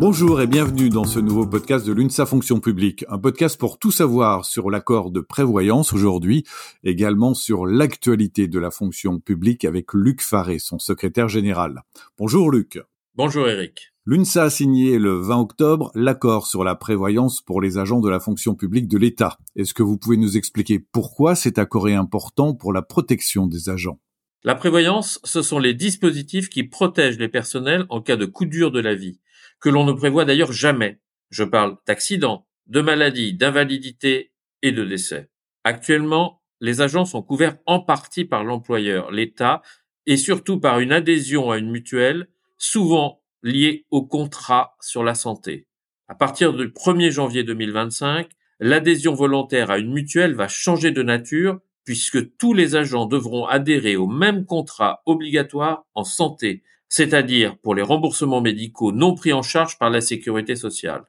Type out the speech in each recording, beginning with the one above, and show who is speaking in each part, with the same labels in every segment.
Speaker 1: Bonjour et bienvenue dans ce nouveau podcast de l'UNSA Fonction Publique, un podcast pour tout savoir sur l'accord de prévoyance aujourd'hui, également sur l'actualité de la fonction publique avec Luc Faré, son secrétaire général. Bonjour Luc.
Speaker 2: Bonjour Eric.
Speaker 1: L'UNSA a signé le 20 octobre l'accord sur la prévoyance pour les agents de la fonction publique de l'État. Est-ce que vous pouvez nous expliquer pourquoi cet accord est important pour la protection des agents?
Speaker 2: La prévoyance, ce sont les dispositifs qui protègent les personnels en cas de coup dur de la vie que l'on ne prévoit d'ailleurs jamais. Je parle d'accidents, de maladies, d'invalidité et de décès. Actuellement, les agents sont couverts en partie par l'employeur, l'État, et surtout par une adhésion à une mutuelle, souvent liée au contrat sur la santé. À partir du 1er janvier 2025, l'adhésion volontaire à une mutuelle va changer de nature puisque tous les agents devront adhérer au même contrat obligatoire en santé, c'est-à-dire pour les remboursements médicaux non pris en charge par la sécurité sociale.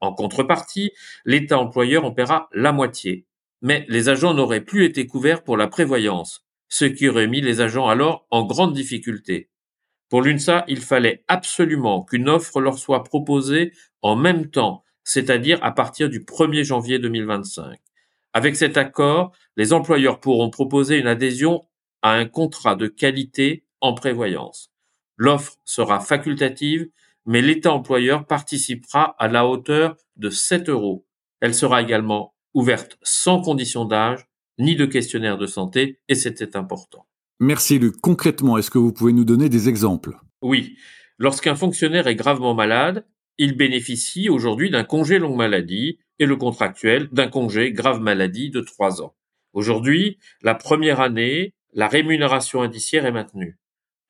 Speaker 2: En contrepartie, l'État employeur en paiera la moitié. Mais les agents n'auraient plus été couverts pour la prévoyance, ce qui aurait mis les agents alors en grande difficulté. Pour l'UNSA, il fallait absolument qu'une offre leur soit proposée en même temps, c'est-à-dire à partir du 1er janvier 2025. Avec cet accord, les employeurs pourront proposer une adhésion à un contrat de qualité en prévoyance. L'offre sera facultative, mais l'État employeur participera à la hauteur de 7 euros. Elle sera également ouverte sans condition d'âge ni de questionnaire de santé, et c'était important.
Speaker 1: Merci Luc. Concrètement, est-ce que vous pouvez nous donner des exemples?
Speaker 2: Oui. Lorsqu'un fonctionnaire est gravement malade, il bénéficie aujourd'hui d'un congé longue maladie et le contractuel d'un congé grave maladie de trois ans. Aujourd'hui, la première année, la rémunération indiciaire est maintenue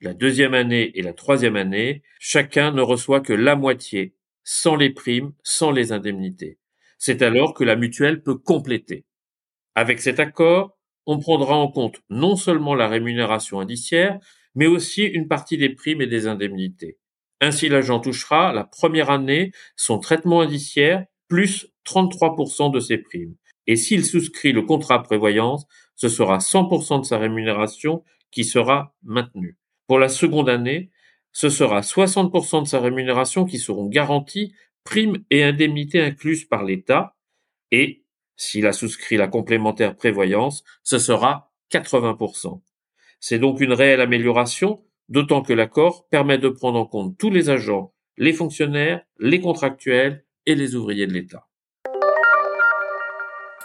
Speaker 2: la deuxième année et la troisième année, chacun ne reçoit que la moitié, sans les primes, sans les indemnités. C'est alors que la mutuelle peut compléter. Avec cet accord, on prendra en compte non seulement la rémunération indiciaire, mais aussi une partie des primes et des indemnités. Ainsi, l'agent touchera la première année son traitement indiciaire plus 33% de ses primes. Et s'il souscrit le contrat prévoyance, ce sera 100% de sa rémunération qui sera maintenue. Pour la seconde année, ce sera 60% de sa rémunération qui seront garanties, primes et indemnités incluses par l'État, et s'il a souscrit la complémentaire prévoyance, ce sera 80%. C'est donc une réelle amélioration, d'autant que l'accord permet de prendre en compte tous les agents, les fonctionnaires, les contractuels et les ouvriers de l'État.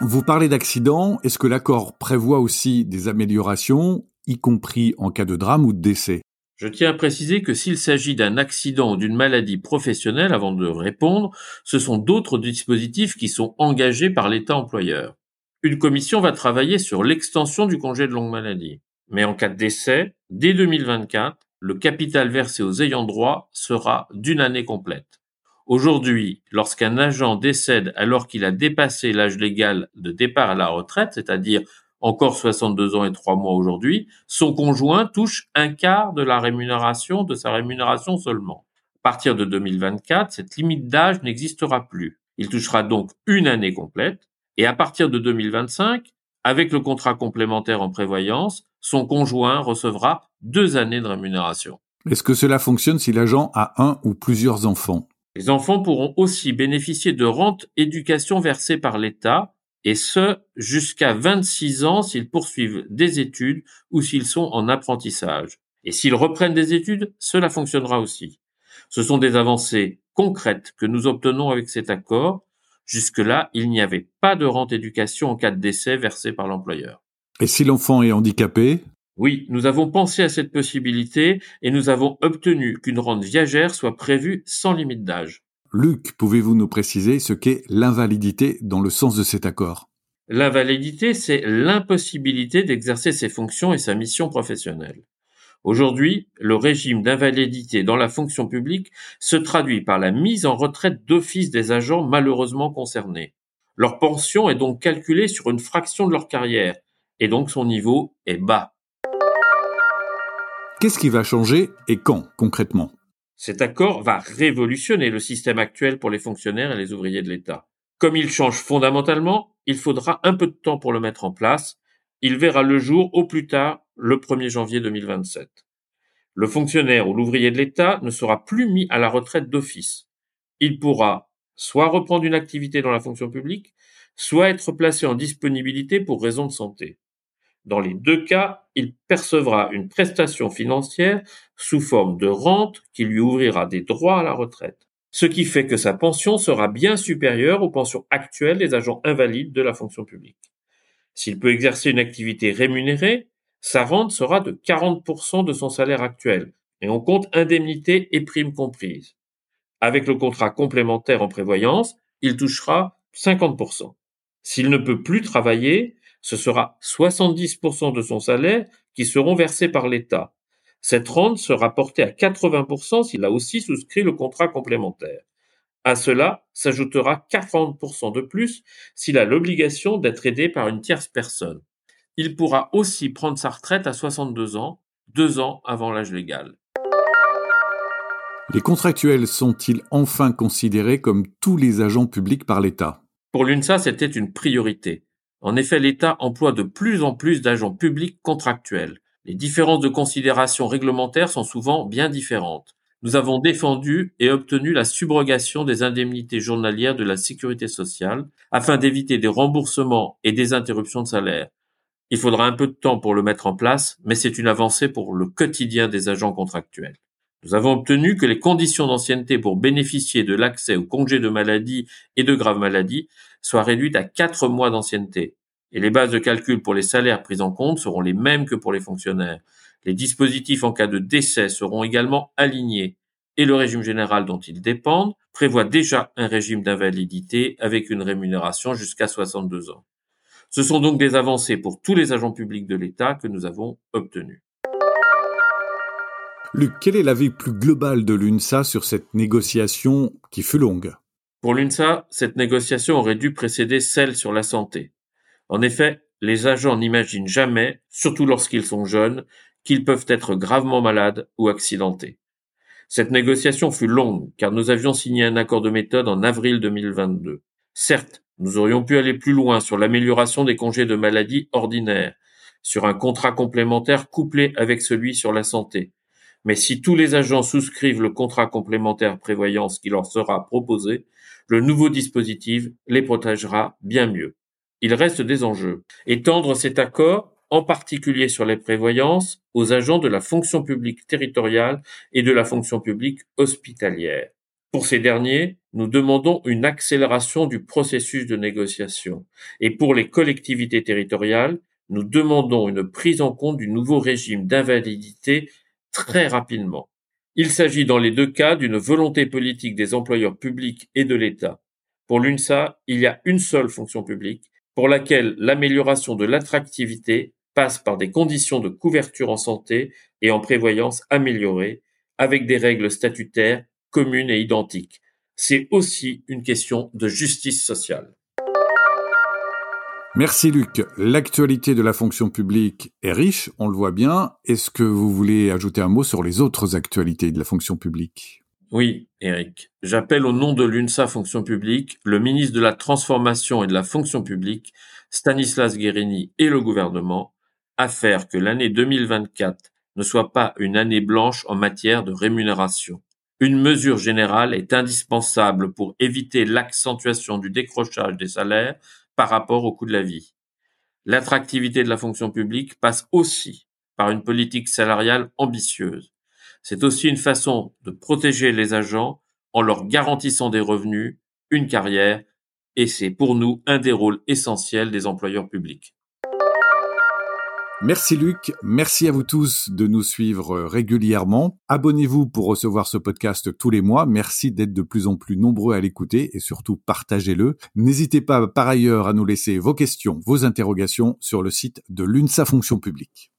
Speaker 1: Vous parlez d'accidents, est-ce que l'accord prévoit aussi des améliorations y compris en cas de drame ou de décès.
Speaker 2: Je tiens à préciser que s'il s'agit d'un accident ou d'une maladie professionnelle, avant de répondre, ce sont d'autres dispositifs qui sont engagés par l'État employeur. Une commission va travailler sur l'extension du congé de longue maladie. Mais en cas de décès, dès 2024, le capital versé aux ayants droit sera d'une année complète. Aujourd'hui, lorsqu'un agent décède alors qu'il a dépassé l'âge légal de départ à la retraite, c'est-à-dire encore 62 ans et 3 mois aujourd'hui, son conjoint touche un quart de la rémunération de sa rémunération seulement. À partir de 2024, cette limite d'âge n'existera plus. Il touchera donc une année complète et à partir de 2025, avec le contrat complémentaire en prévoyance, son conjoint recevra deux années de rémunération.
Speaker 1: Est-ce que cela fonctionne si l'agent a un ou plusieurs enfants?
Speaker 2: Les enfants pourront aussi bénéficier de rentes éducation versées par l'État et ce jusqu'à 26 ans s'ils poursuivent des études ou s'ils sont en apprentissage. Et s'ils reprennent des études, cela fonctionnera aussi. Ce sont des avancées concrètes que nous obtenons avec cet accord. Jusque-là, il n'y avait pas de rente éducation en cas de décès versé par l'employeur.
Speaker 1: Et si l'enfant est handicapé?
Speaker 2: Oui, nous avons pensé à cette possibilité et nous avons obtenu qu'une rente viagère soit prévue sans limite d'âge.
Speaker 1: Luc, pouvez-vous nous préciser ce qu'est l'invalidité dans le sens de cet accord?
Speaker 2: L'invalidité, c'est l'impossibilité d'exercer ses fonctions et sa mission professionnelle. Aujourd'hui, le régime d'invalidité dans la fonction publique se traduit par la mise en retraite d'office des agents malheureusement concernés. Leur pension est donc calculée sur une fraction de leur carrière, et donc son niveau est bas.
Speaker 1: Qu'est-ce qui va changer et quand concrètement?
Speaker 2: Cet accord va révolutionner le système actuel pour les fonctionnaires et les ouvriers de l'État. Comme il change fondamentalement, il faudra un peu de temps pour le mettre en place. Il verra le jour au plus tard le 1er janvier 2027. Le fonctionnaire ou l'ouvrier de l'État ne sera plus mis à la retraite d'office. il pourra soit reprendre une activité dans la fonction publique, soit être placé en disponibilité pour raison de santé. Dans les deux cas, il percevra une prestation financière sous forme de rente qui lui ouvrira des droits à la retraite, ce qui fait que sa pension sera bien supérieure aux pensions actuelles des agents invalides de la fonction publique. S'il peut exercer une activité rémunérée, sa rente sera de 40% de son salaire actuel, et on compte indemnités et primes comprises. Avec le contrat complémentaire en prévoyance, il touchera 50%. S'il ne peut plus travailler, ce sera 70% de son salaire qui seront versés par l'État. Cette rente sera portée à 80% s'il a aussi souscrit le contrat complémentaire. À cela s'ajoutera 40% de plus s'il a l'obligation d'être aidé par une tierce personne. Il pourra aussi prendre sa retraite à 62 ans, deux ans avant l'âge légal.
Speaker 1: Les contractuels sont-ils enfin considérés comme tous les agents publics par l'État?
Speaker 2: Pour l'UNSA, c'était une priorité. En effet, l'État emploie de plus en plus d'agents publics contractuels. Les différences de considération réglementaires sont souvent bien différentes. Nous avons défendu et obtenu la subrogation des indemnités journalières de la sécurité sociale afin d'éviter des remboursements et des interruptions de salaire. Il faudra un peu de temps pour le mettre en place, mais c'est une avancée pour le quotidien des agents contractuels. Nous avons obtenu que les conditions d'ancienneté pour bénéficier de l'accès aux congés de maladie et de graves maladies soient réduites à quatre mois d'ancienneté. Et les bases de calcul pour les salaires pris en compte seront les mêmes que pour les fonctionnaires. Les dispositifs en cas de décès seront également alignés. Et le régime général dont ils dépendent prévoit déjà un régime d'invalidité avec une rémunération jusqu'à 62 ans. Ce sont donc des avancées pour tous les agents publics de l'État que nous avons obtenues.
Speaker 1: Luc, quel est l'avis plus global de l'UNSA sur cette négociation qui fut longue?
Speaker 2: Pour l'UNSA, cette négociation aurait dû précéder celle sur la santé. En effet, les agents n'imaginent jamais, surtout lorsqu'ils sont jeunes, qu'ils peuvent être gravement malades ou accidentés. Cette négociation fut longue, car nous avions signé un accord de méthode en avril 2022. Certes, nous aurions pu aller plus loin sur l'amélioration des congés de maladie ordinaires, sur un contrat complémentaire couplé avec celui sur la santé, mais si tous les agents souscrivent le contrat complémentaire prévoyance qui leur sera proposé, le nouveau dispositif les protégera bien mieux. Il reste des enjeux. Étendre cet accord, en particulier sur les prévoyances, aux agents de la fonction publique territoriale et de la fonction publique hospitalière. Pour ces derniers, nous demandons une accélération du processus de négociation. Et pour les collectivités territoriales, nous demandons une prise en compte du nouveau régime d'invalidité très rapidement. Il s'agit dans les deux cas d'une volonté politique des employeurs publics et de l'État. Pour l'UNSA, il y a une seule fonction publique pour laquelle l'amélioration de l'attractivité passe par des conditions de couverture en santé et en prévoyance améliorées, avec des règles statutaires communes et identiques. C'est aussi une question de justice sociale.
Speaker 1: Merci Luc. L'actualité de la fonction publique est riche, on le voit bien. Est-ce que vous voulez ajouter un mot sur les autres actualités de la fonction publique?
Speaker 2: Oui, Eric. J'appelle au nom de l'UNSA Fonction publique le ministre de la Transformation et de la Fonction publique, Stanislas Guérini et le gouvernement à faire que l'année 2024 ne soit pas une année blanche en matière de rémunération. Une mesure générale est indispensable pour éviter l'accentuation du décrochage des salaires par rapport au coût de la vie. L'attractivité de la fonction publique passe aussi par une politique salariale ambitieuse. C'est aussi une façon de protéger les agents en leur garantissant des revenus, une carrière, et c'est pour nous un des rôles essentiels des employeurs publics.
Speaker 1: Merci Luc, merci à vous tous de nous suivre régulièrement. Abonnez-vous pour recevoir ce podcast tous les mois. Merci d'être de plus en plus nombreux à l'écouter et surtout partagez-le. N'hésitez pas par ailleurs à nous laisser vos questions, vos interrogations sur le site de l'UNSA Fonction Publique.